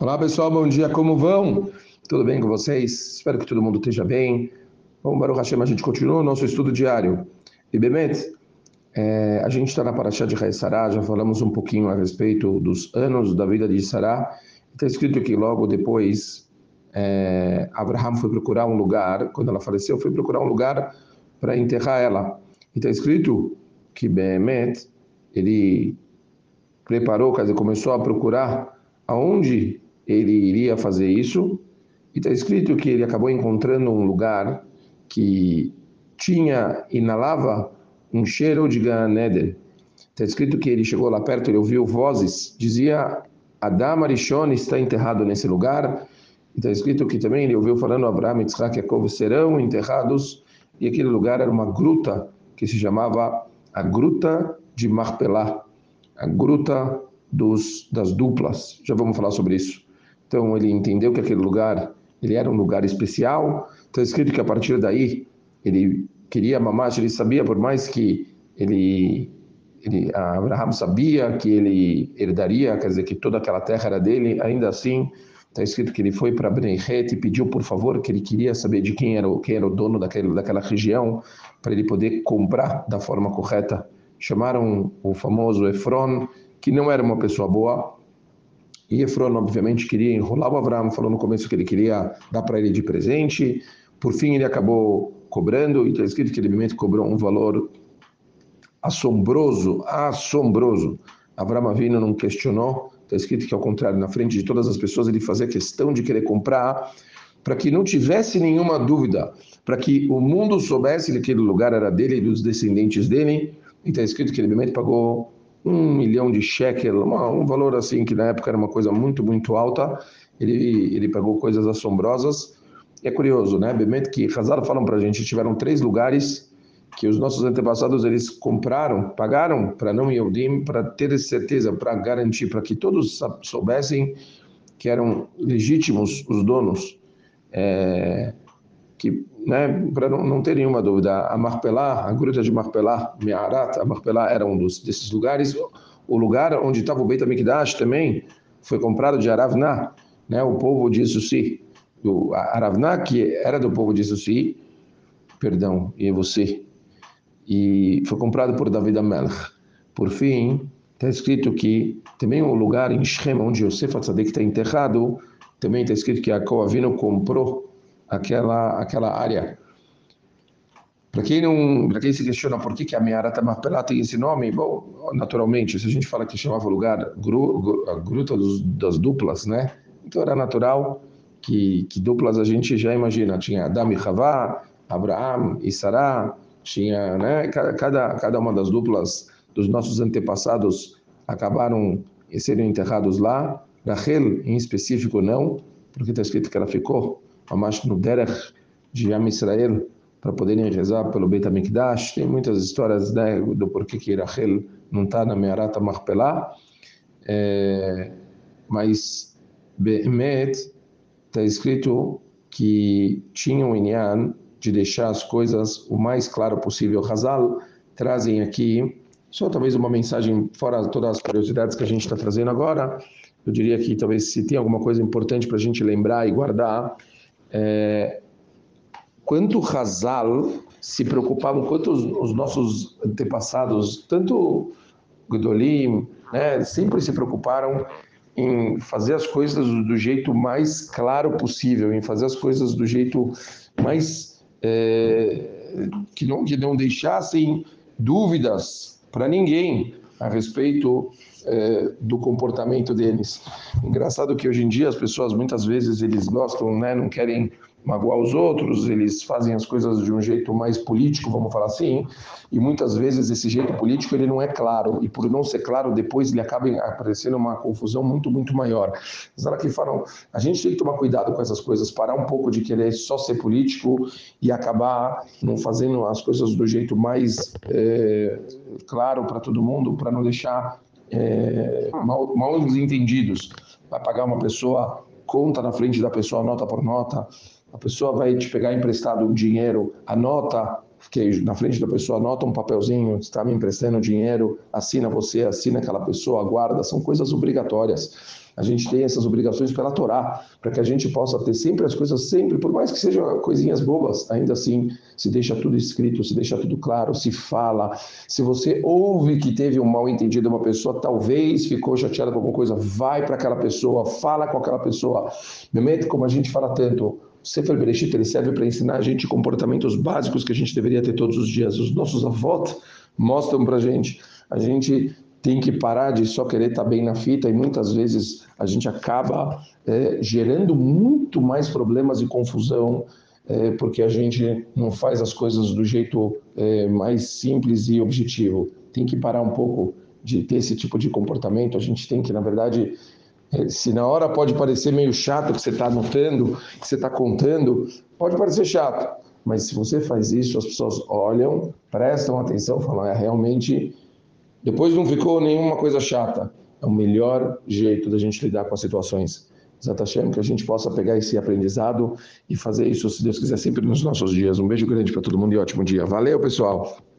Olá pessoal, bom dia, como vão? Tudo bem com vocês? Espero que todo mundo esteja bem. Bom, Baruch Hashem, a gente continua o nosso estudo diário. E Bemet, é, a gente está na Paraxá de Rei Sará, já falamos um pouquinho a respeito dos anos da vida de Sará. Está escrito que logo depois é, Abraham foi procurar um lugar, quando ela faleceu, foi procurar um lugar para enterrar ela. E está escrito que Bemet, ele preparou, quer dizer, começou a procurar aonde ele iria fazer isso. E está escrito que ele acabou encontrando um que tinha, inalava um cheiro de Ganeder. Está escrito que ele chegou lá perto, ele ouviu vozes, dizia Adam Arishon está enterrado nesse lugar. Está escrito que também ele ouviu falando Abraham, Yitzhak e Jacob serão enterrados. E aquele lugar era uma gruta que se chamava a Gruta de Marpelá, a Gruta dos, das Duplas. Já vamos falar sobre isso. Então ele entendeu que aquele lugar ele era um lugar especial. Está escrito que a partir daí ele queria mamar, ele sabia, por mais que ele, ele Abraham sabia que ele herdaria, quer dizer, que toda aquela terra era dele, ainda assim está escrito que ele foi para Benechet e pediu por favor que ele queria saber de quem era, quem era o dono daquele, daquela região para ele poder comprar da forma correta. Chamaram o famoso Efron, que não era uma pessoa boa, e Efron, obviamente, queria enrolar o Abraão, falou no começo que ele queria dar para ele de presente. Por fim, ele acabou cobrando, e está escrito que ele realmente cobrou um valor assombroso, assombroso. Abraão Avino não questionou, está escrito que, ao contrário, na frente de todas as pessoas, ele fazia questão de querer comprar, para que não tivesse nenhuma dúvida, para que o mundo soubesse que aquele lugar era dele e dos descendentes dele. E está escrito que ele realmente pagou um milhão de shekel, um valor assim que na época era uma coisa muito, muito alta. Ele, ele pagou coisas assombrosas. É curioso, né? Bemet que Hazar falam para a gente, tiveram três lugares que os nossos antepassados eles compraram, pagaram para não Yehudim, para ter certeza, para garantir, para que todos soubessem que eram legítimos os donos. É, que, né, para não, não ter nenhuma dúvida, a Marpelá, a gruta de Marpelá, Me'arat, a Marpelá era um dos, desses lugares. O lugar onde estava o Beit HaMikdash também foi comprado de Aravná, né, o povo de Sussi. Do Aravná, que era do povo de Sussi, perdão, e você. E foi comprado por David Amelch. Por fim, está escrito que também o lugar em Shem, onde Yosef Atzadik está enterrado, também está escrito que Yaakov Avino comprou aquela, aquela área. Para quem não, para quem se questiona por que, que a Meara Marpelá tem esse nome, bom, naturalmente, se a gente fala que chamava o lugar gru, a Gruta dos, das Duplas, né? Então era natural que, que duplas a gente já imagina. Tinha Adam e Havá, Abraham e Sará, tinha, né? Cada, cada uma das duplas dos nossos antepassados acabaram sendo enterrados lá. Rachel, em específico, não, porque está escrito que ela ficou Amash no Derech de Am Israel, para poderem rezar pelo Beit HaMikdash. Tem muitas histórias né, do porquê que Rachel não está na Mearata Marpelá, é, mas Behemet está escrito que tinha um inyan de deixar as coisas o mais claro possível. Hazal trazem aqui só talvez uma mensagem fora todas as curiosidades que a gente está trazendo agora. Eu diria que talvez se tem alguma coisa importante para a gente lembrar e guardar é, quanto Hazal se preocupavam, quanto os, os nossos antepassados, tanto Gedolim, né, sempre se preocuparam em fazer as coisas do jeito mais claro possível, em fazer as coisas do jeito mais é, que não que não deixassem dúvidas para ninguém a respeito é, do comportamento deles. Engraçado que hoje em dia as pessoas muitas vezes eles gostam, né, não querem magoar os outros, eles fazem as coisas de um jeito mais político, vamos falar assim, e muitas vezes esse jeito político ele não é claro, e por não ser claro, depois ele acaba aparecendo uma confusão muito, muito maior. Mas que falam, a gente tem que tomar cuidado com essas coisas, parar um pouco de querer só ser político e acabar não fazendo as coisas do jeito mais é, claro para todo mundo, para não deixar é, mal, mal entendidos. Vai pagar uma pessoa, conta na frente da pessoa, nota por nota, a pessoa vai te pegar emprestado o dinheiro, anota, que na frente da pessoa anota um papelzinho, está me emprestando dinheiro, assina você, assina aquela pessoa, guarda, são coisas obrigatórias. A gente tem essas obrigações pela Torá, para que a gente possa ter sempre as coisas, sempre, por mais que sejam coisinhas bobas, ainda assim se deixa tudo escrito, se deixa tudo claro, se fala. Se você ouve que teve um mal entendido uma pessoa, talvez ficou chateada com alguma coisa, vai para aquela pessoa, fala com aquela pessoa. Memete, como a gente fala tanto, o Sefer Bereshit ele serve para ensinar a gente comportamentos básicos que a gente deveria ter todos os dias. Os nossos avós mostram para a gente. A gente tem que parar de só querer estar tá bem na fita e muitas vezes a gente acaba é, gerando muito mais problemas e confusão é, porque a gente não faz as coisas do jeito é, mais simples e objetivo. Tem que parar um pouco de ter esse tipo de comportamento. A gente tem que, na verdade, é, se na hora pode parecer meio chato que você está anotando, que você está contando, pode parecer chato. Mas se você faz isso, as pessoas olham, prestam atenção, falam, é realmente depois não ficou nenhuma coisa chata. É o melhor jeito da gente lidar com as situações. Zatachem, que a gente possa pegar esse aprendizado e fazer isso, se Deus quiser, sempre nos nossos dias. Um beijo grande para todo mundo e ótimo dia. Valeu, pessoal!